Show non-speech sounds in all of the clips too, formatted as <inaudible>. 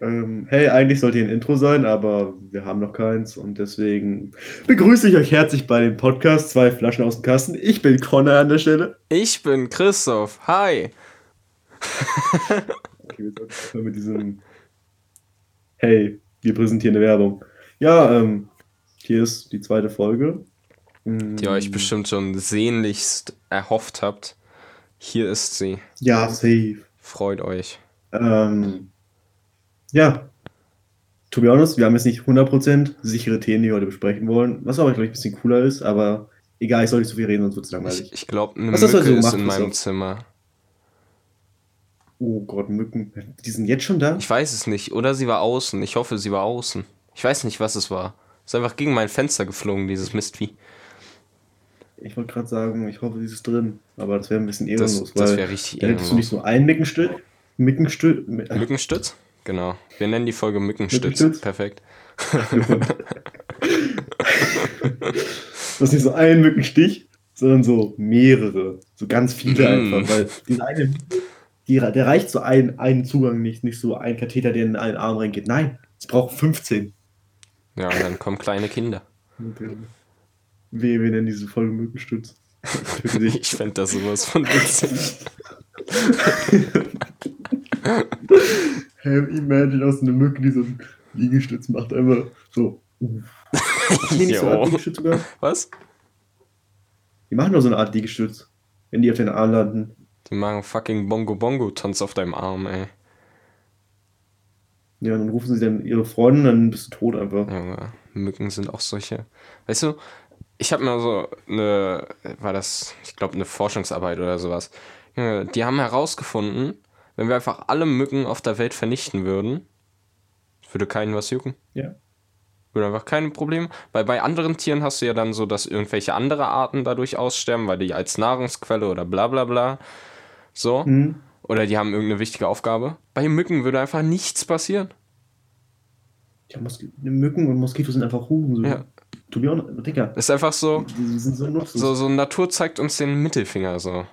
Ähm, hey, eigentlich sollte hier ein Intro sein, aber wir haben noch keins und deswegen begrüße ich euch herzlich bei dem Podcast Zwei Flaschen aus dem Kasten. Ich bin Connor an der Stelle. Ich bin Christoph. Hi. okay, wir sollten mit diesem Hey, wir präsentieren eine Werbung. Ja, ähm, hier ist die zweite Folge. Die ihr euch bestimmt schon sehnlichst erhofft habt. Hier ist sie. Ja, safe. Freut euch. Ähm, ja. To be honest, wir haben jetzt nicht 100% sichere Themen, die wir heute besprechen wollen. Was aber, glaube ich, ein bisschen cooler ist. Aber egal, ich soll nicht so viel reden, sonst wird es langweilig. Ich, ich glaube, eine Was Mücke so ist in meinem Zimmer. Oh Gott, Mücken. Die sind jetzt schon da? Ich weiß es nicht. Oder sie war außen. Ich hoffe, sie war außen. Ich weiß nicht, was es war. Es ist einfach gegen mein Fenster geflogen, dieses Mistvieh. Ich wollte gerade sagen, ich hoffe, sie ist drin. Aber das wäre ein bisschen ehrenlos. Das, das wäre richtig ehrenlos. Hättest du nicht so ein Mückenstück? Mückenstück? Mückenstütz? Genau. Wir nennen die Folge Mückenstütz. Mückenstütz? Perfekt. das ist nicht so ein Mückenstich, sondern so mehrere. So ganz viele mm. einfach. Weil diese eine die, der reicht so ein, einen Zugang nicht, nicht so ein Katheter, der in einen Arm reingeht. Nein, es braucht 15. Ja, und dann kommen kleine Kinder. Okay. Wehe, wir nennen diese Folge Mückenstütz. <laughs> ich fände das sowas von witzig. <laughs> <laughs> hey, imagine aus einer Mücke, die so einen Liegestütz macht, einfach so. <laughs> nee, so Art Liegestütz sogar. Was? Die machen nur so eine Art Liegestütz, wenn die auf den Arm landen. Die machen fucking Bongo-Bongo-Tanz auf deinem Arm, ey. Ja, dann rufen sie dann ihre Freundin, dann bist du tot einfach. Ja, Mücken sind auch solche. Weißt du, ich habe mal so eine, war das, ich glaube, eine Forschungsarbeit oder sowas. Die haben herausgefunden, wenn wir einfach alle Mücken auf der Welt vernichten würden, würde keinen was jucken. Ja. Würde einfach kein Problem. Weil bei anderen Tieren hast du ja dann so, dass irgendwelche andere Arten dadurch aussterben, weil die als Nahrungsquelle oder bla bla bla. So. Mhm. Oder die haben irgendeine wichtige Aufgabe. Bei Mücken würde einfach nichts passieren. Ja, Mücken und Moskitos sind einfach Huren. So. Ja. To be honest, Digga. Ist einfach so, die, die so, so, so Natur zeigt uns den Mittelfinger so.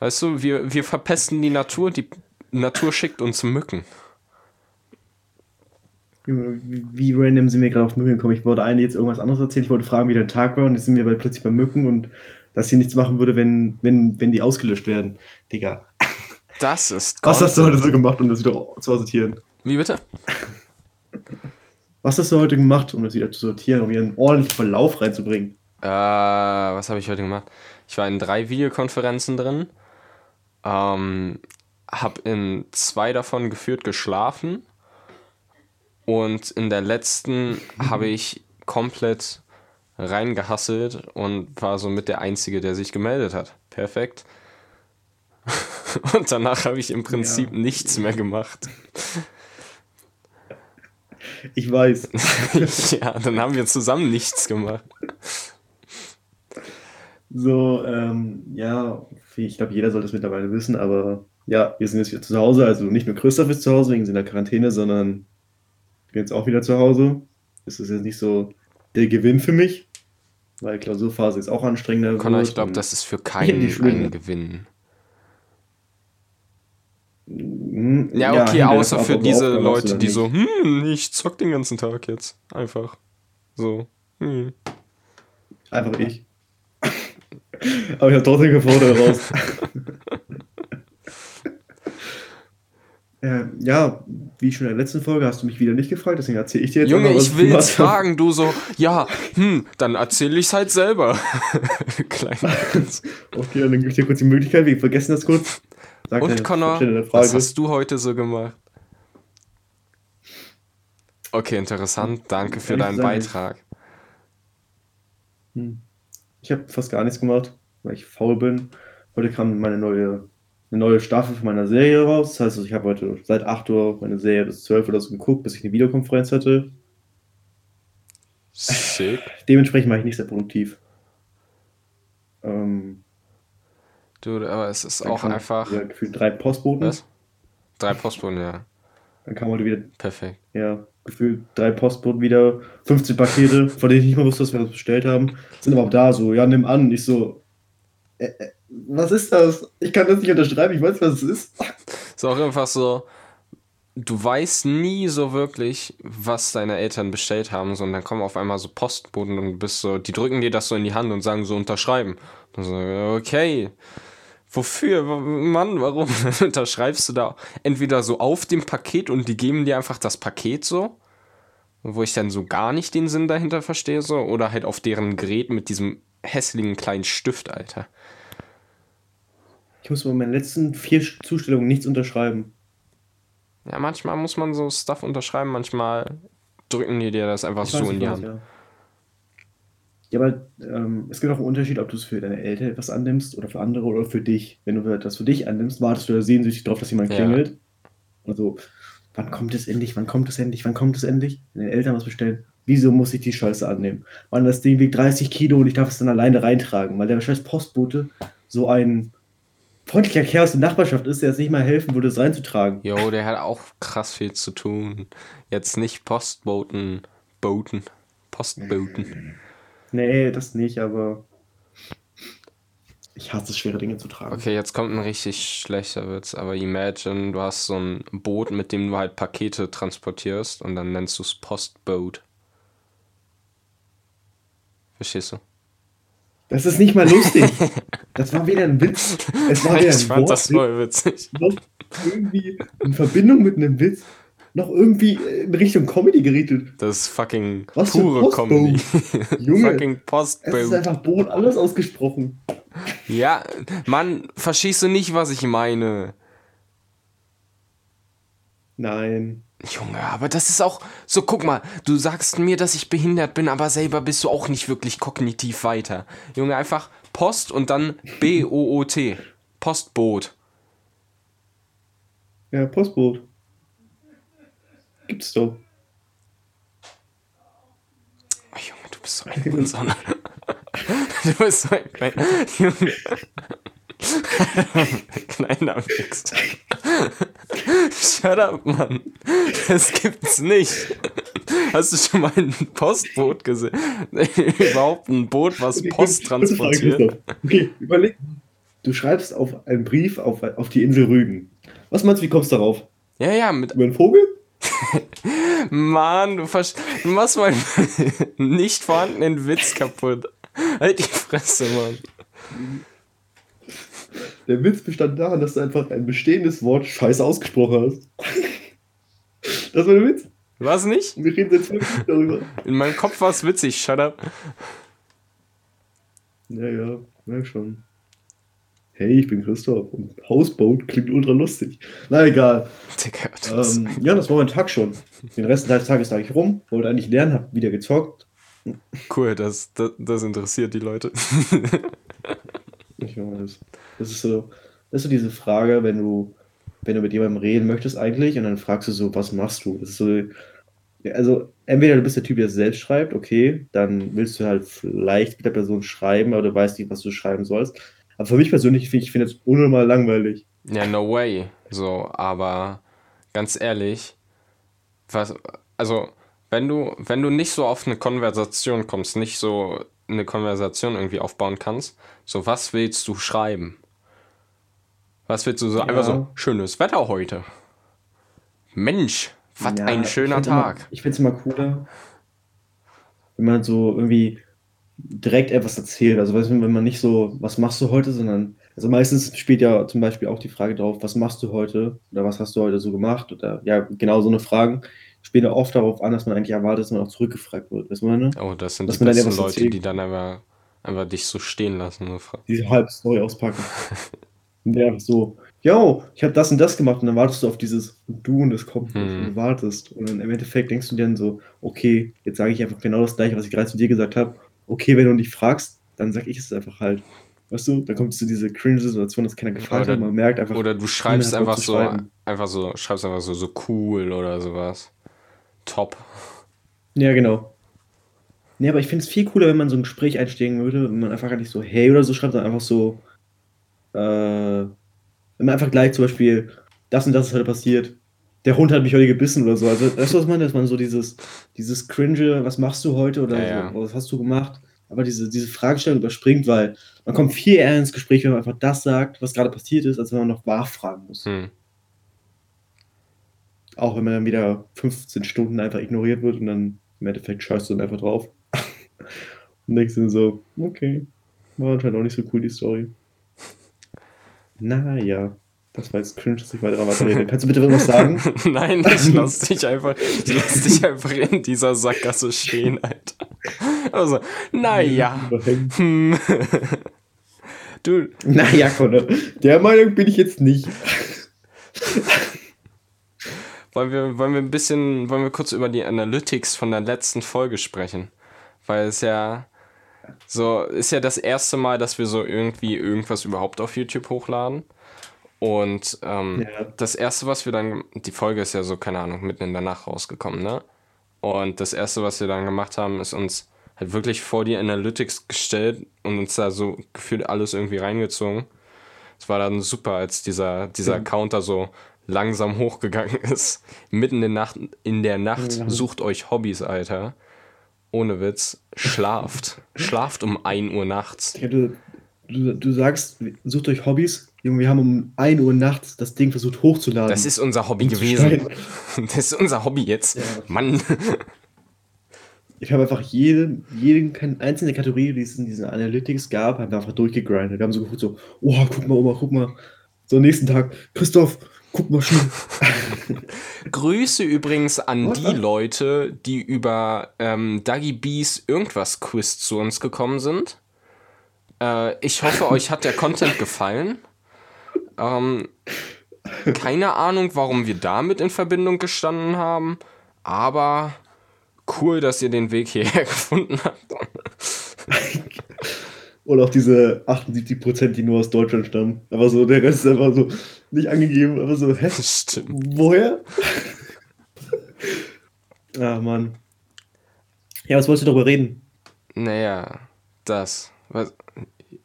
Weißt du, wir, wir verpesten die Natur, die Natur schickt uns Mücken. Wie, random sind wir gerade auf Mücken gekommen? Ich wollte eigentlich jetzt irgendwas anderes erzählen. Ich wollte fragen, wie der Tag war und jetzt sind wir plötzlich bei Mücken und dass sie nichts machen würde, wenn, wenn, wenn die ausgelöscht werden. Digga. Das ist Was hast du heute so gemacht, um das wieder zu sortieren? Wie bitte? Was hast du heute gemacht, um das wieder zu sortieren, um einen ordentlichen Verlauf reinzubringen? Äh, was habe ich heute gemacht? Ich war in drei Videokonferenzen drin. Ähm, habe in zwei davon geführt geschlafen. Und in der letzten <laughs> habe ich komplett reingehasselt und war somit der Einzige, der sich gemeldet hat. Perfekt. <laughs> Und danach habe ich im Prinzip ja. nichts mehr gemacht. Ich weiß. <laughs> ja, dann haben wir zusammen nichts gemacht. So, ähm, ja, ich glaube, jeder sollte es mittlerweile wissen, aber ja, wir sind jetzt wieder zu Hause. Also nicht nur Christoph ist zu Hause wegen seiner Quarantäne, sondern ich bin jetzt auch wieder zu Hause. Das ist jetzt nicht so der Gewinn für mich, weil Klausurphase ist auch anstrengender. Connor, ich glaube, das ist für <laughs> keinen ein Gewinn. Hm, ja, okay, ja, außer für diese Leute, die so, hm, ich zock den ganzen Tag jetzt. Einfach. So. Hm. Einfach ich. Aber ich habe trotzdem gefordert raus. <laughs> äh, ja, wie schon in der letzten Folge hast du mich wieder nicht gefragt, deswegen erzähle ich dir jetzt Junge, ich will jetzt fragen, du so, ja, hm, dann erzähle ich es halt selber. <laughs> Kleiner Okay, dann gebe ich dir kurz die Möglichkeit, wir vergessen das kurz. Sag Und Connor, was hast du heute so gemacht? Okay, interessant. Danke für deinen Beitrag. Hm. Ich habe fast gar nichts gemacht, weil ich faul bin. Heute kam meine neue, eine neue Staffel von meiner Serie raus. Das heißt, ich habe heute seit 8 Uhr meine Serie bis 12 Uhr so geguckt, bis ich eine Videokonferenz hatte. Sick. <laughs> Dementsprechend war ich nicht sehr produktiv. Ähm, Du, aber es ist auch einfach. Ja, gefühlt drei Postboten. Was? Drei Postboten, ja. Dann kam heute wieder. Perfekt. Ja, gefühlt drei Postboten wieder, 15 Pakete, von denen ich nicht mal wusste, dass wir das bestellt haben. Sind aber auch da so, ja, nimm an. Ich so, äh, äh, was ist das? Ich kann das nicht unterschreiben, ich weiß, was es ist. Ist auch einfach so, du weißt nie so wirklich, was deine Eltern bestellt haben, sondern dann kommen auf einmal so Postboten und bist so, die drücken dir das so in die Hand und sagen so unterschreiben. Und so, okay. Wofür? Mann, warum <laughs> unterschreibst du da entweder so auf dem Paket und die geben dir einfach das Paket so? Wo ich dann so gar nicht den Sinn dahinter verstehe, so, oder halt auf deren Gerät mit diesem hässlichen kleinen Stift, Alter. Ich muss bei meinen letzten vier Zustellungen nichts unterschreiben. Ja, manchmal muss man so Stuff unterschreiben, manchmal drücken die dir das einfach Ich so in die Hand. ja. Ja, aber ähm, es gibt auch einen Unterschied, ob du es für deine Eltern etwas annimmst oder für andere oder für dich. Wenn du das für dich annimmst, wartest du da sehnsüchtig drauf, dass jemand Ja. klingelt. Also, wann kommt es endlich, wann kommt es endlich, wann kommt es endlich? Wenn deine Eltern was bestellen, wieso muss ich die Scheiße annehmen? Mann, das Ding wiegt 30 Kilo und ich darf es dann alleine reintragen, weil der scheiß Postbote so ein freundlicher Kerl aus der Nachbarschaft ist, der es nicht mal helfen würde, es reinzutragen. Jo, der hat auch krass viel zu tun. Jetzt nicht Postboten, Boten, Postboten. Nee, das nicht, aber ich hasse es, schwere Dinge zu tragen. Okay, jetzt kommt ein richtig schlechter Witz, aber imagine, du hast so ein Boot, mit dem du halt Pakete transportierst und dann nennst du es Postboat. Verstehst du? Das ist nicht mal lustig. Das war weder ein Witz, es war weder <laughs> Ich ein fand das Wortwitz, voll witzig. irgendwie in Verbindung mit einem Witz, noch irgendwie in Richtung Comedy gerichtet. Das ist fucking Was pure? Comedy. <laughs> Junge, fucking es ist einfach Boot, alles ausgesprochen. Ja, Mann, verstehst du nicht, was ich meine? Nein. Junge, aber das ist auch so, guck mal, du sagst mir, dass ich behindert bin, aber selber bist du auch nicht wirklich kognitiv weiter. Junge, einfach Post und dann B-O-O-T. Postboot. Ja, Postboot. Gibt's doch. Oh, Junge, du bist so ein Hurensohn. <laughs> Du bist so ein <laughs> kleiner Junge. Kleiner Wichs. Shut up, Mann. Das gibt's nicht. Hast du schon mal ein Postboot gesehen? <laughs> Überhaupt ein Boot, was Post transportiert? Okay, überleg. Du schreibst auf einen Brief auf, auf die Insel Rügen. Was meinst du, wie kommst du darauf? Ja, ja, mit. Über einen Vogel? <laughs> Mann, du, du machst meinen <laughs> nicht vorhandenen Witz kaputt. Halt die Fresse, Mann. Der Witz bestand darin, dass du einfach ein bestehendes Wort scheiße ausgesprochen hast. <laughs> Das war der Witz. Was nicht? Und wir reden jetzt wirklich darüber. In meinem Kopf war es witzig, shut up. Ja, ja, merk schon. Hey, ich bin Christoph und Hausboat klingt ultra lustig. Na egal. Ähm, ja, das war mein Tag schon. Den Rest des Tages lag ich rum, wollte eigentlich lernen, hab wieder gezockt. Cool, das, das, das interessiert die Leute. <laughs> Ich weiß. Das ist so, das ist so diese Frage, wenn du, wenn du mit jemandem reden möchtest eigentlich und dann fragst du so, was machst du? Das ist so, also entweder du bist der Typ, der es selbst schreibt, okay, dann willst du halt vielleicht mit der Person schreiben, aber du weißt nicht, was du schreiben sollst. Aber für mich persönlich, finde ich finde es unnormal langweilig. Ja, no way. So, aber ganz ehrlich, was, also, wenn du, wenn du nicht so auf eine Konversation kommst, nicht so eine Konversation irgendwie aufbauen kannst, so, was willst du schreiben? Was willst du so, einfach so, schönes Wetter heute. Mensch, was Ja, ein ich schöner immer- Tag. Ich finde es immer cooler, wenn man so irgendwie direkt etwas erzählt. Also weißt du, wenn man nicht so, was machst du heute, sondern, also meistens spielt ja zum Beispiel auch die Frage drauf, was machst du heute oder was hast du heute so gemacht oder ja, genau so eine Fragen spielen ja oft darauf an, dass man eigentlich erwartet, dass man auch zurückgefragt wird. Weißt du, meine? Oh, das sind Dass die man dann besten etwas Leute, erzählt. die dann einfach, einfach dich so stehen lassen. So. fra- Diese halbe Story auspacken. und der einfach so, yo, ich habe das und das gemacht und dann wartest du auf dieses Du und es kommt nicht Hm. und du wartest. Und dann im Endeffekt denkst du dir dann so, okay, jetzt sage ich einfach genau das gleiche, was ich gerade zu dir gesagt habe. Okay, wenn du nicht fragst, dann sag ich es einfach halt. Weißt du, dann kommt zu dieser cringe-Situation, dass keiner gefragt Oder- hat. Man merkt einfach, Oder du schreibst einfach so, einfach so, schreibst einfach so, so cool oder sowas. Top. Ja, genau. Nee, aber ich finde es viel cooler, wenn man so ein Gespräch einsteigen würde, wenn man einfach gar nicht so hey oder so schreibt, sondern einfach so, äh, wenn man einfach gleich zum Beispiel, das und das ist heute passiert, der Hund hat mich heute gebissen oder so. Also, weißt du, was meine? Dass man so dieses, dieses cringe, was machst du heute oder Ja, so, was hast du gemacht? Aber diese, diese Fragestellung überspringt, weil man kommt viel eher ins Gespräch, wenn man einfach das sagt, was gerade passiert ist, als wenn man noch nachfragen muss. Hm. Auch wenn man dann wieder 15 Stunden einfach ignoriert wird und dann im Endeffekt scheißt du dann einfach drauf. <laughs> und denkst du so, okay, war anscheinend auch nicht so cool, die Story. Naja, das war jetzt cringe, dass ich weiter rede. Kannst du bitte irgendwas sagen? <laughs> Nein, <laughs> ich lass dich einfach, ich lass dich einfach in dieser Sackgasse stehen, Alter. Also, naja. Hm. Du. Naja, Conor, der Meinung bin ich jetzt nicht. wollen wir, wollen wir ein bisschen, wollen wir kurz über die Analytics von der letzten Folge sprechen? Weil es ja so, ist ja das erste Mal, dass wir so irgendwie irgendwas überhaupt auf YouTube hochladen. Und ähm, ja. das erste, was wir dann, die Folge ist ja so, keine Ahnung, mitten in der Nacht rausgekommen, ne? Und das erste, was wir dann gemacht haben, ist uns halt wirklich vor die Analytics gestellt und uns da so gefühlt alles irgendwie reingezogen. Es war dann super, als dieser, dieser mhm. Counter so langsam hochgegangen <laughs> ist. Mitten in der Nacht, in der Nacht ja. sucht euch Hobbys, Alter. Ohne Witz, schlaft. <laughs> schlaft um 1 Uhr nachts. Ja, du, du, du sagst, sucht euch Hobbys. Junge, wir haben um 1 Uhr nachts das Ding versucht hochzuladen. Das ist unser Hobby gewesen. <laughs> Das ist unser Hobby jetzt. Ja. Mann. Ich habe einfach jede, jede einzelne Kategorie, die es in diesen Analytics gab, haben wir einfach durchgegrindet. Wir haben so geguckt, so, oh, guck mal, Oma, guck mal. So, am nächsten Tag, Christoph, guck mal schon. <laughs> Grüße übrigens an What? die Leute, die über ähm, Dagi Bees irgendwas Quiz zu uns gekommen sind. Äh, ich hoffe, euch hat der Content gefallen. Ähm, keine Ahnung, warum wir damit in Verbindung gestanden haben, aber cool, dass ihr den Weg hierher <laughs> gefunden habt. Und auch diese 78%, die nur aus Deutschland stammen. Aber so, der Rest ist einfach so nicht angegeben, aber so, hä? Stimmt. Woher? ah, Mann. Ja, was wolltest du darüber reden? Naja, das. Was,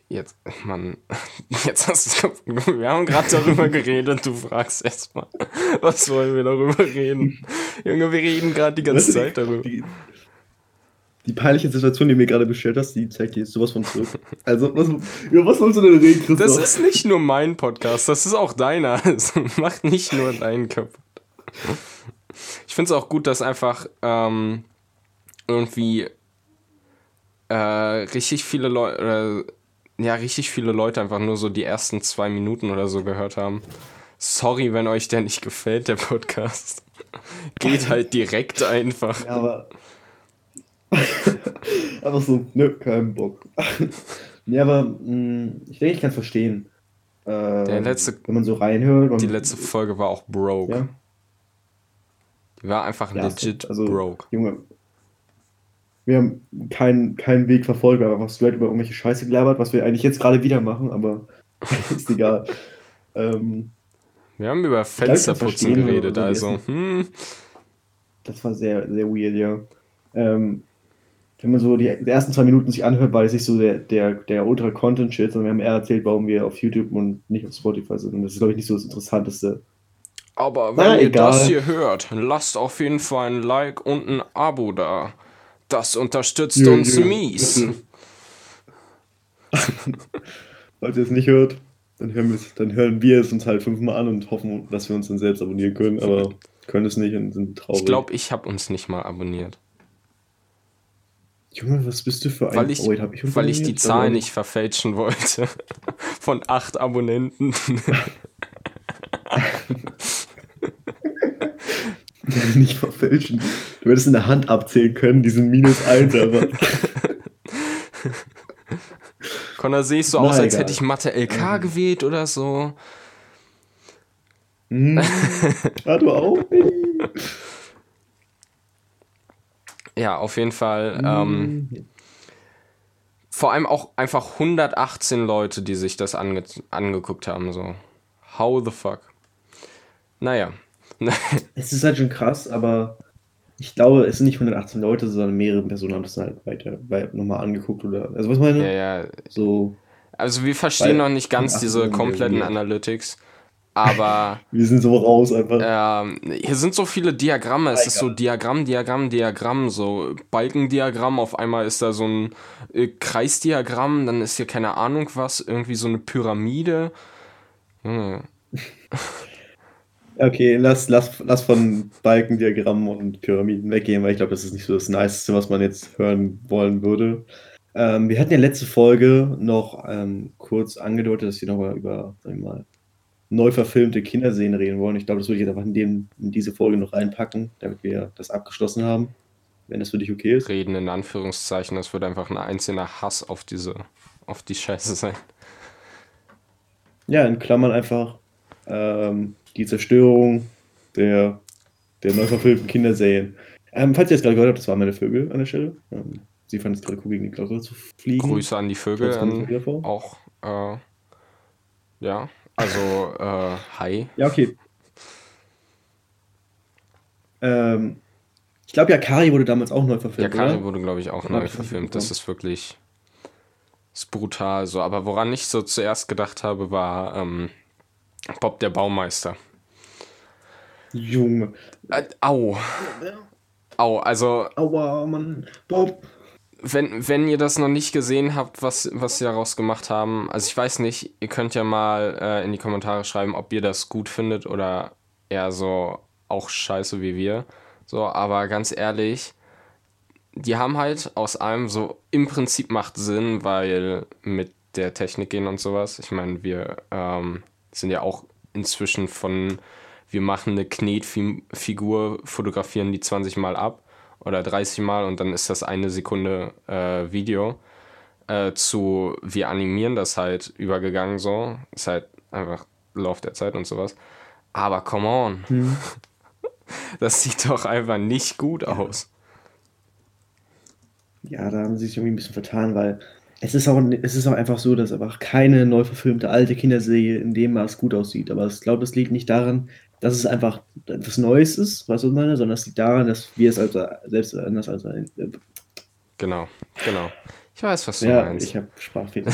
jetzt, Mann, <laughs> jetzt hast du Wir haben gerade darüber geredet, du fragst erstmal, was wollen wir darüber reden? Junge, wir reden gerade die ganze weißt Zeit darüber. Die, die peinliche Situation, die du mir gerade bestellt hast, die zeigt dir sowas von zurück. Also, was, über was sollst du denn reden, Christoph? Das ist nicht nur mein Podcast, das ist auch deiner. <laughs> Also, mach nicht nur deinen kaputt. Ich finde es auch gut, dass einfach ähm, irgendwie äh, richtig viele Leute, ja, richtig viele Leute einfach nur so die ersten zwei Minuten oder so gehört haben. Sorry, wenn euch der nicht gefällt, der Podcast. <laughs> Geht halt direkt einfach. Ja, aber. <laughs> einfach so, ne, kein Bock. <laughs> ja, aber mh, mm, ich denke, ich kann es verstehen. Äh, der letzte, wenn man so reinhört. Die letzte Folge war auch broke. Ja? Die war einfach ja, legit also, broke. Junge, wir haben keinen keinen Weg verfolgt, wir haben einfach straight über irgendwelche Scheiße gelabert, was wir eigentlich jetzt gerade wieder machen, aber <laughs> ist egal. Ähm, wir haben über Fensterputzen geredet, also. Hm. Das war sehr, sehr weird, ja. Ähm, wenn man so die, ersten zwei Minuten sich anhört, war es nicht so der, der, der Ultra-Content-Shit, sondern wir haben eher erzählt, warum wir auf YouTube und nicht auf Spotify sind. Und das ist, glaube ich, nicht so das Interessanteste. Aber wenn Na, ihr egal. das hier hört, lasst auf jeden Fall ein Like und ein Abo da. Das unterstützt uns mies. <laughs> Falls ihr es nicht hört, dann hören, dann hören wir es uns halt fünfmal an und hoffen, dass wir uns dann selbst abonnieren können, aber können es nicht und sind traurig. Ich glaube, ich habe uns nicht mal abonniert. Junge, was bist du für ein... Weil ich, oh, ich, weil ich die Zahl nicht verfälschen wollte. <laughs> Von acht Abonnenten. <laughs> nicht verfälschen. Du hättest in der Hand abzählen können, diesen minus 1, aber. <laughs> Connor, sehe ich so Na, aus, als hätte ich Mathe LK mhm. gewählt oder so. Mhm. ah, du auch? ja, auf jeden Fall. Ähm, vor allem auch einfach 118 Leute, die sich das ange angeguckt haben. So, how the fuck? Naja. <laughs> es ist halt schon krass, aber ich glaube, es sind nicht 118 Leute, sondern mehrere Personen haben das halt weiter, weiter nochmal angeguckt oder. Also was meine? Ja, ja. So. Also wir verstehen noch nicht ganz diese kompletten Analytics. Aber. <laughs> wir sind so raus einfach. Ähm, hier sind so viele Diagramme. Es ist so Diagramm, Diagramm, Diagramm, so Balkendiagramm. Auf einmal ist da so ein äh, Kreisdiagramm. Dann ist hier keine Ahnung was. Irgendwie so eine Pyramide. Junge. <laughs> Okay, lass, lass, lass von Balkendiagrammen und Pyramiden weggehen, weil ich glaube, das ist nicht so das Niceste, was man jetzt hören wollen würde. Ähm, wir hatten ja letzte Folge noch ähm, kurz angedeutet, dass wir nochmal über, sagen wir mal, neu verfilmte Kinderserien reden wollen. Ich glaube, das würde ich jetzt einfach in, dem, in diese Folge noch reinpacken, damit wir das abgeschlossen haben. Wenn das für dich okay ist. Reden in Anführungszeichen, das wird einfach ein einzelner Hass auf diese, auf die Scheiße sein. Ja, in Klammern einfach ähm, die Zerstörung der, der neu verfilmten Kinderserien. Ähm, falls ihr es gerade gehört habt, das waren meine Vögel an der Stelle. Ähm, sie fanden es gerade cool, gegen die Glocke zu fliegen. Grüße an die Vögel. An, auch, äh, ja, also, äh, hi. Ja, okay. Ähm, ich glaube, ja, Kari wurde damals auch neu verfilmt. Ja, Kari wurde, glaube ich, auch neu verfilmt. Das ist wirklich ist brutal so. Aber woran ich so zuerst gedacht habe, war ähm, Bob der Baumeister. Junge. Äh, au. Au, also. Aua, Mann. Bob. Wenn, wenn ihr das noch nicht gesehen habt, was, was sie daraus gemacht haben, also ich weiß nicht, ihr könnt ja mal äh, in die Kommentare schreiben, ob ihr das gut findet oder eher so auch scheiße wie wir. So, aber ganz ehrlich, die haben halt aus allem so im Prinzip macht Sinn, weil mit der Technik gehen und sowas. Ich meine, wir ähm, sind ja auch inzwischen von, wir machen eine Knetfigur, fotografieren die 20 Mal ab oder 30 Mal und dann ist das eine Sekunde äh, Video. Äh, zu, wir animieren das halt übergegangen so. Ist halt einfach Lauf der Zeit und sowas. Aber come on. Hm. <laughs> Das sieht doch einfach nicht gut aus. Ja, da haben sie sich irgendwie ein bisschen vertan, weil es ist auch, es ist auch einfach so, dass einfach keine neu verfilmte alte Kinderserie in dem Maß gut aussieht. Aber ich glaube, das liegt nicht daran, dass es einfach etwas Neues ist, was ich meine, sondern es liegt daran, dass wir es also selbst anders als ein. Äh, genau, genau. Ich weiß, was du ja, meinst. Ich habe Sprachfehler.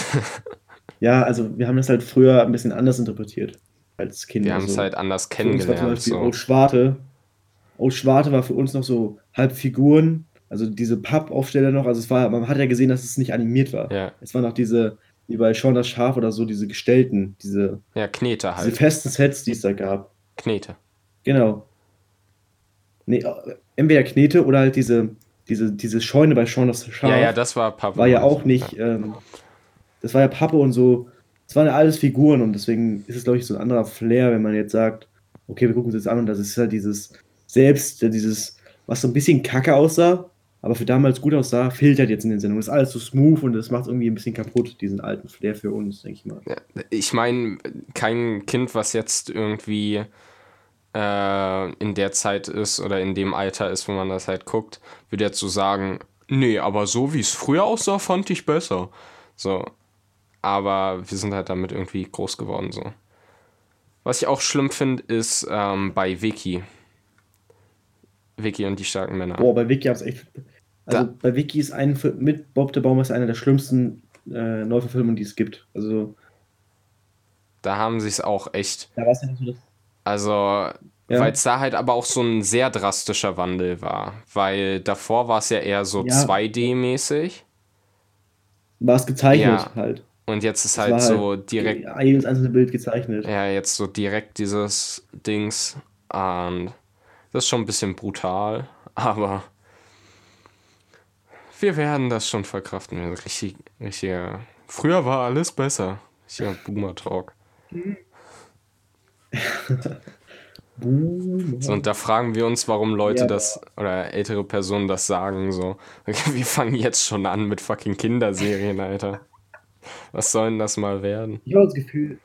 ja, also wir haben das halt früher ein bisschen anders interpretiert als Kinder. Wir haben es so. halt anders kennengelernt. Für uns war zum Beispiel so. Old Schwarte. Old Schwarte war für uns noch so halb Figuren, also diese Pappaufsteller noch, also es war, man hat ja gesehen, dass es nicht animiert war. Ja. Es waren noch diese, wie bei Shaun das Schaf oder so, diese gestellten, diese, ja, Knete halt. diese festen Sets, die es da gab. Knete. Genau. Nee, entweder Knete oder halt diese, diese, diese Scheune bei Shaun das Schaf. Ja, ja, das war Pappe. War ja auch nicht. Ähm, das war ja Pappe und so, das waren ja alles Figuren und deswegen ist es, glaube ich, so ein anderer Flair, wenn man jetzt sagt, okay, wir gucken uns jetzt an und das ist halt dieses, selbst dieses, was so ein bisschen kacke aussah, aber für damals gut aussah, filtert jetzt in den Sendungen. Ist alles so smooth und das macht irgendwie ein bisschen kaputt, diesen alten Flair für uns, denke ich mal. Ja, ich meine, kein Kind, was jetzt irgendwie äh, in der Zeit ist oder in dem Alter ist, wo man das halt guckt, würde jetzt so sagen, nee, aber so wie es früher aussah, fand ich besser. So. Aber wir sind halt damit irgendwie groß geworden, so. Was ich auch schlimm finde, ist ähm, bei Vicky. Vicky und die starken Männer. Boah, bei Vicky hab's echt. Also da. bei Vicky ist ein mit Bob der Baum ist einer der schlimmsten äh, Neuverfilmungen, die es gibt. Also. Da haben sie es auch echt. Da war es ja nicht so das. Also, ja. weil es da halt aber auch so ein sehr drastischer Wandel war. Weil davor war es ja eher so ja. 2D-mäßig. War es gezeichnet ja. halt. Und jetzt ist halt, halt so direkt. Jedes einzelne Bild gezeichnet. Ja, jetzt so direkt dieses Dings. Und das ist schon ein bisschen brutal, aber wir werden das schon verkraften. Richtig, richtiger. Früher war alles besser. Richtiger Boomer-Talk. so, und da fragen wir uns, warum Leute ja, das oder ältere Personen das sagen. So, <laughs> wir fangen jetzt schon an mit fucking Kinderserien, Alter. Was soll denn das mal werden? Ich habe das Gefühl,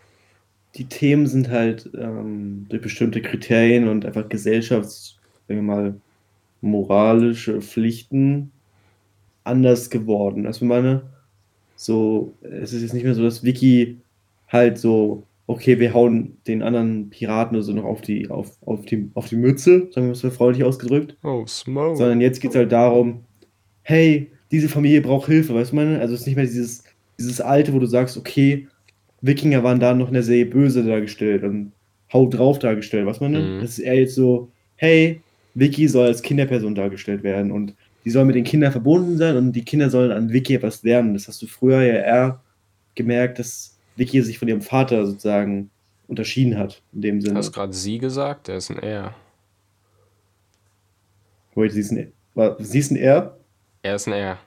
die Themen sind halt ähm, durch bestimmte Kriterien und einfach gesellschafts, sagen wir mal, moralische Pflichten anders geworden. Also meine, so, es ist jetzt nicht mehr so, dass Wiki halt so, okay, wir hauen den anderen Piraten oder so noch auf die, auf, auf die, auf die Mütze, sagen wir es mal freundlich ausgedrückt. Oh, smoke. Sondern jetzt geht es halt darum, hey, diese Familie braucht Hilfe, weißt du meine? Also es ist nicht mehr dieses, dieses alte, wo du sagst, okay, Wikinger waren da noch in der Serie böse dargestellt und haut drauf dargestellt, was man mhm. Das ist eher jetzt so, hey, Vicky soll als Kinderperson dargestellt werden und die soll mit den Kindern verbunden sein und die Kinder sollen an Vicky etwas lernen. Das hast du früher ja eher gemerkt, dass Vicky sich von ihrem Vater sozusagen unterschieden hat, in dem Du Sinne. hast gerade sie gesagt, der ist ein Er. Wait, sie ist ein, war- sie ist ein R? Er ist ein Er.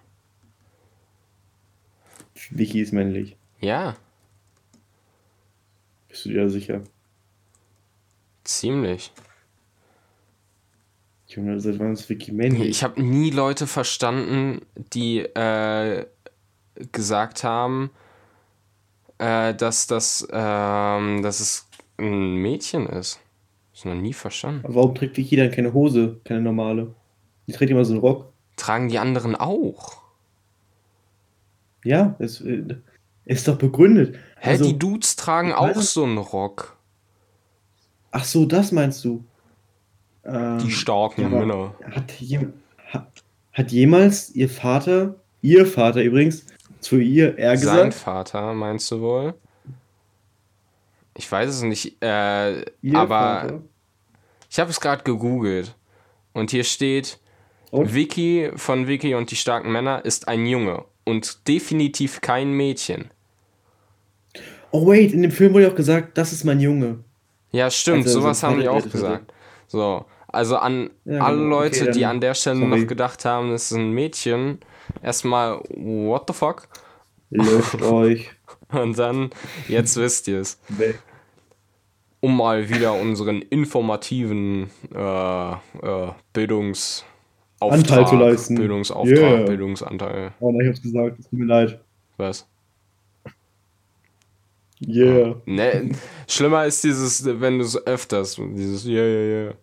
Vicky ist männlich. Ja, Bist du dir da sicher? ziemlich. Junge, seit wann ist männlich? Ich habe nie Leute verstanden, die äh, gesagt haben, äh, dass, das, ähm, dass es ein Mädchen ist. Das noch nie verstanden. Aber warum trägt Vicky dann keine Hose, keine normale? Die trägt immer so einen Rock. Tragen die anderen auch? Ja, es äh, ist doch begründet. Hä, Also, die Dudes tragen auch so einen Rock. ach so, das meinst du? Ähm, Die starken ja, Männer. Hat, jem, hat, hat jemals ihr Vater, ihr Vater übrigens, zu ihr er Sein gesagt? Vater, meinst du wohl? Ich weiß es nicht, äh, aber Vater? ich habe es gerade gegoogelt. Und hier steht, Und? Vicky von Vicky und die starken Männer ist ein Junge und definitiv kein Mädchen. Oh wait, in dem Film wurde auch gesagt, das ist mein Junge. Ja, stimmt, Also, sowas so haben die auch gesagt. So, also an Ja, alle genau, Leute, okay, die an der Stelle sorry. noch gedacht haben, es ist ein Mädchen, erstmal, what the fuck? Löscht <laughs> euch Und dann, jetzt wisst ihr es. Um mal wieder unseren informativen äh, äh, Bildungsauftrag, Anteil zu leisten. Bildungsauftrag, Yeah. Bildungsanteil. Oh nein, ich hab's gesagt, es tut mir leid. Was? Yeah. Ne, schlimmer ist dieses, wenn du es öfters, dieses ja, ja, ja.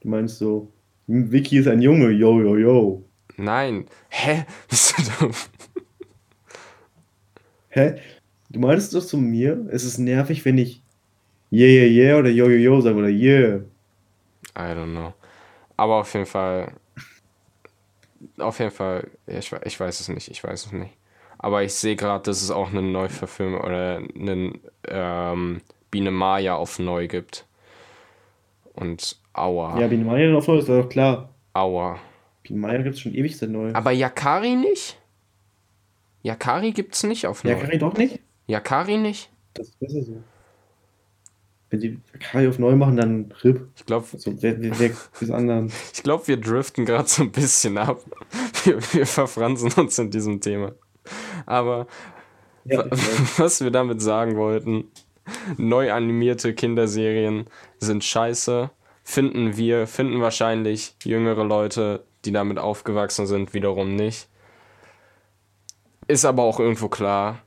Du meinst so, Vicky ist ein Junge, yo, yo, yo. Nein. Hä? Bist du dumm? Hä? Du meinst doch zu mir, es ist nervig, wenn ich yeah, yeah, yeah oder yo, yo, yo sage oder yeah. I don't know. Aber auf jeden Fall. Auf jeden Fall. Ich, ich weiß es nicht. Ich weiß es nicht. Aber ich sehe gerade, dass es auch eine Neuverfilmung oder einen ähm, Biene Maya auf neu gibt. Und Aua. Ja, Biene Maya auf neu ist doch klar. Aua. Biene Maya gibt's schon ewig seit neu. Aber Yakari nicht? Yakari gibt's nicht auf neu. Ja, Kari doch nicht? Yakari nicht? Das ist besser so. Wenn die Kari auf neu machen, dann RIP. Ich glaube, So, weg, weg, weg bis anderen. <laughs> ich glaub, wir driften gerade so ein bisschen ab. <laughs> Wir, wir verfransen uns in diesem Thema. Aber Ja, <laughs> was wir damit sagen wollten, neu animierte Kinderserien sind scheiße. Finden wir, finden wahrscheinlich jüngere Leute, die damit aufgewachsen sind, wiederum nicht. Ist aber auch irgendwo klar.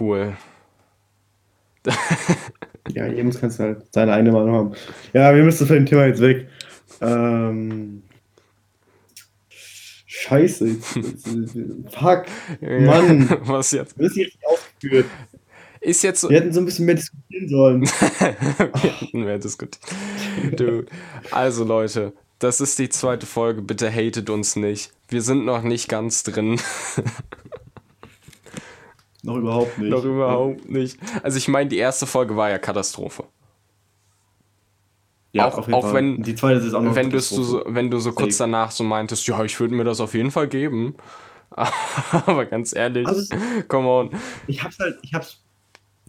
Cool. <laughs> Ja, jedem kannst du halt seine eigene Meinung haben. Ja, wir müssen von dem Thema jetzt weg. Ähm, scheiße. Jetzt, <laughs> fuck. Mann. Was jetzt? Nicht richtig ausgeführt. Ist jetzt so. Wir hätten so ein bisschen mehr diskutieren sollen. <laughs> Wir hätten mehr diskutiert. Du. Also Leute, das ist die zweite Folge. Bitte hatet uns nicht. Wir sind noch nicht ganz drin. Noch überhaupt nicht. noch überhaupt nicht. Also ich meine, die erste Folge war ja Katastrophe. Ja, Auch- auf jeden auch Fall. wenn- Die zweite ist auch noch Wenn, du so, wenn du so kurz danach so meintest, ja, ich würde mir das auf jeden Fall geben. <laughs> Aber ganz ehrlich, Also es- come on. Ich hab's halt, ich hab's,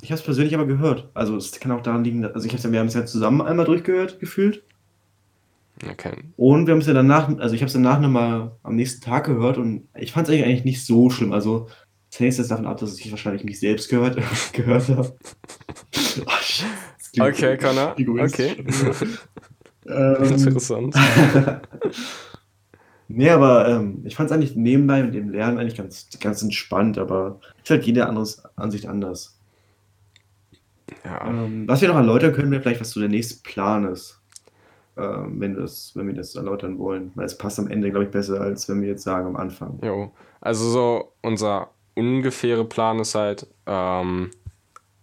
ich hab's persönlich aber gehört. Also es kann auch daran liegen, dass, also ich hab's ja, wir haben es ja zusammen einmal durchgehört, gefühlt. Okay. Und wir haben es ja danach, also ich hab's danach nochmal am nächsten Tag gehört und ich fand's eigentlich, eigentlich nicht so schlimm. Also das hängt jetzt davon ab, dass ich wahrscheinlich mich selbst gehört, <laughs> gehört habe. <laughs> Oh, shit. Okay, Connor. Okay. <laughs> ähm, Interessant. <laughs> nee, aber ähm, ich fand's eigentlich nebenbei mit dem Lernen eigentlich ganz, ganz entspannt, aber ist halt jede anderes Ansicht anders. Ja. Ähm, was wir noch erläutern können, wäre vielleicht, was so der nächste Plan ist. Ähm, wenn, das, wenn wir das erläutern wollen. Weil es passt am Ende, glaube ich, besser, als wenn wir jetzt sagen am Anfang. Jo. Also so unser ungefähre Plan ist halt ähm,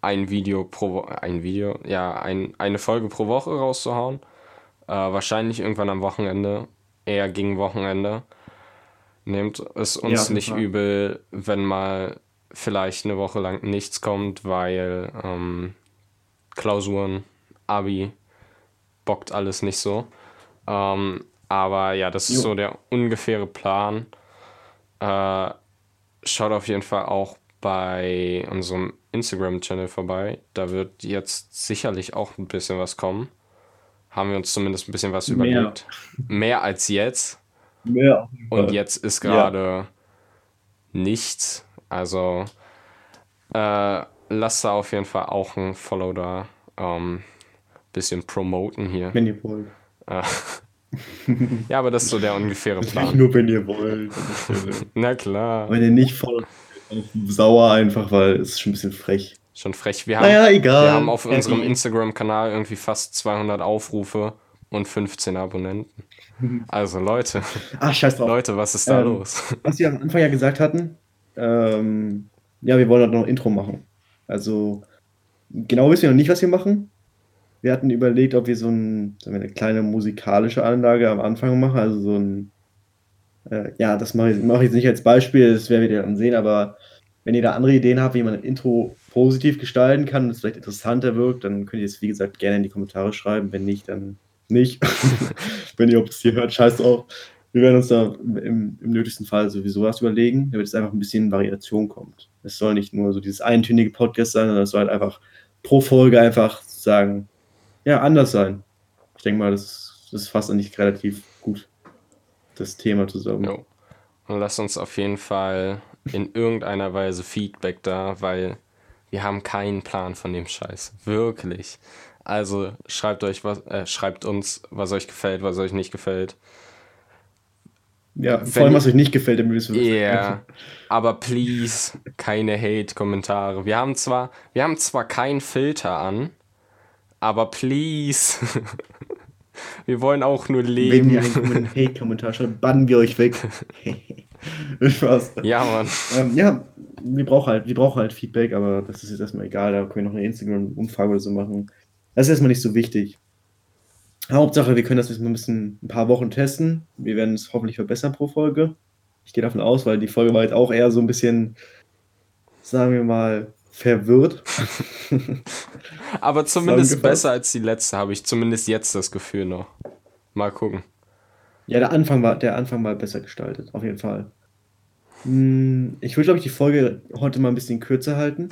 ein Video pro ein Video, ja, ein, eine Folge pro Woche rauszuhauen. Äh, wahrscheinlich irgendwann am Wochenende, eher gegen Wochenende. Nehmt es Ja, uns jeden nicht Fall. übel, wenn mal vielleicht eine Woche lang nichts kommt, weil ähm, Klausuren, Abi, bockt alles nicht so. Ähm, aber ja, das ist Jo. so der ungefähre Plan. Äh, schaut auf jeden Fall auch bei unserem Instagram-Channel vorbei. Da wird jetzt sicherlich auch ein bisschen was kommen. Haben wir uns zumindest ein bisschen was Mehr. überlegt. Mehr als jetzt. Ja. Und jetzt ist gerade nichts. Also äh, lasst da auf jeden Fall auch ein Follow da. Ähm, bisschen promoten hier. Wenn ihr wollt. Äh, <laughs> ja, aber das ist so der ungefähre Nicht Plan. nur, wenn ihr <laughs> wollt. Na klar. wenn ihr nicht sauer einfach, weil es ist schon ein bisschen frech. Schon frech. Wir haben, Naja, egal. wir haben auf Ja, unserem Instagram-Kanal irgendwie fast 200 Aufrufe und 15 Abonnenten. <laughs> Also Leute, Ach, scheiß drauf. Leute, was ist da Ähm, los? <laughs> Was wir am Anfang ja gesagt hatten, ähm, ja, wir wollen halt noch ein Intro machen. Also, genau wissen wir noch nicht, was wir machen. Wir hatten überlegt, ob wir so ein, wir, eine kleine musikalische Anlage am Anfang machen. Also so ein, äh, ja, das mache ich, mache ich jetzt nicht als Beispiel, das werden wir dann sehen, aber wenn ihr da andere Ideen habt, wie man ein Intro positiv gestalten kann und es vielleicht interessanter wirkt, dann könnt ihr es, wie gesagt, gerne in die Kommentare schreiben. Wenn nicht, dann nicht. <laughs> wenn ihr ob es hier hört, scheiß drauf. Wir werden uns da im, im nötigsten Fall sowieso was überlegen, damit es einfach ein bisschen Variation kommt. Es soll nicht nur so dieses eintönige Podcast sein, sondern es soll halt einfach pro Folge einfach sagen, ja, anders sein. Ich denke mal, das, das fasst eigentlich relativ das Thema zusammen. Jo. Und lasst uns auf jeden Fall in irgendeiner Weise Feedback da, weil wir haben keinen Plan von dem Scheiß. Wirklich. Also schreibt euch was, äh, schreibt uns, was euch gefällt, was euch nicht gefällt. Ja, Wenn vor allem, was euch nicht gefällt, damit wir es wissen. Ja, aber please keine Hate-Kommentare. Wir haben zwar, wir haben zwar keinen Filter an, aber please, <laughs> wir wollen auch nur Wenn ihr leben. einen Hate-Kommentar schreibt, bannen wir euch weg. <laughs> Spaß. Ja, Mann. Ähm, ja, wir brauchen halt, wir brauchen halt Feedback, aber das ist jetzt erstmal egal. Da können wir noch eine Instagram-Umfrage oder so machen. Das ist erstmal nicht so wichtig. Hauptsache, wir können das jetzt mal ein bisschen ein paar Wochen testen. Wir werden es hoffentlich verbessern pro Folge. Ich gehe davon aus, weil die Folge war jetzt auch eher so ein bisschen, sagen wir mal, verwirrt. <laughs> Aber zumindest besser als die letzte, habe ich zumindest jetzt das Gefühl noch. Mal gucken. Ja, der Anfang war, der Anfang war besser gestaltet, auf jeden Fall. Hm, Ich würde, glaube ich, die Folge heute mal ein bisschen kürzer halten.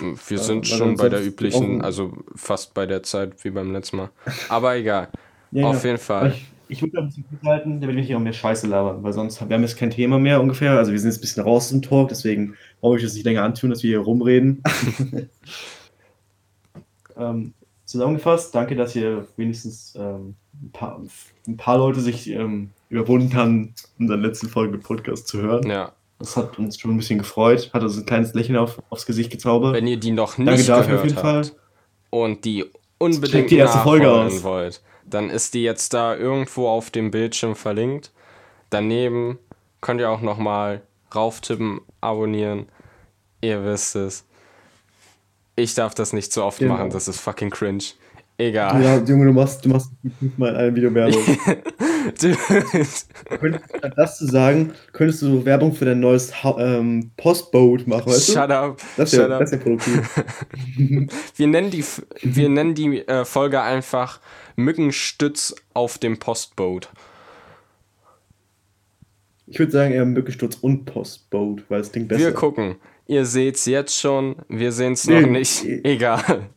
Wir Äh, sind weil schon bei der üblichen, also fast bei der Zeit wie beim letzten Mal. Aber egal. <laughs> Ja, Auf ja. jeden Aber Fall. Ich, ich würde ein bisschen kurz halten, damit wir nicht auch mehr Scheiße labern, weil sonst haben wir jetzt kein Thema mehr ungefähr. Also wir sind jetzt ein bisschen raus im Talk, deswegen brauche ich das nicht länger antun, dass wir hier rumreden. <laughs> ähm, zusammengefasst, danke, dass ihr wenigstens ähm, ein, paar, ein paar Leute sich ähm, überwunden haben, unseren letzten Folge Podcast zu hören. Ja. Das hat uns schon ein bisschen gefreut, hat uns ein kleines Lächeln auf, aufs Gesicht gezaubert. Wenn ihr die noch Danke nicht dafür auf jeden habt Fall. und die unbedingt die erste Folge aus. wollt, dann ist die jetzt da irgendwo auf dem Bildschirm verlinkt. Daneben könnt ihr auch nochmal rauftippen, abonnieren. Ihr wisst es. Ich darf das nicht so oft Genau. machen, das ist fucking cringe. Egal. Ja, Junge, du machst, du machst fünfmal in einem Video Werbung. <laughs> <laughs> Könntest du statt das zu sagen, könntest du so Werbung für dein neues ha ähm, Postboat machen, weißt du? Shut up. Das shut wäre up. das wär produktiv. <laughs> Wir nennen die, wir nennen die äh, Folge einfach Mückenstütz auf dem Postboot. Ich würde sagen eher Mückensturz und Postboat, weil es klingt besser. Wir gucken. Ihr seht's jetzt schon, wir sehen's noch Nee, nicht. eh. Egal.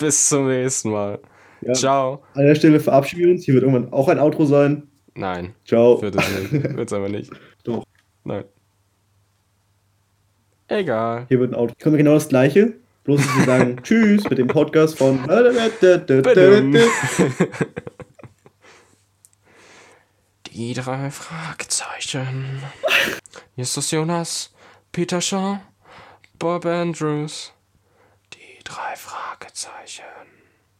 Bis zum nächsten Mal. Ja. Ciao. An der Stelle verabschieden wir uns. Hier wird irgendwann auch ein Outro sein. Nein, Ciao. wird es nicht. Wird's aber nicht. <laughs> Doch. Nein. Egal. Hier wird ein Outro. Können wir genau das gleiche. Bloß, dass wir sagen <laughs> Tschüss mit dem Podcast von. Die drei Fragezeichen. <laughs> Justus Jonas, Peter Shaw, Bob Andrews. Drei Fragezeichen.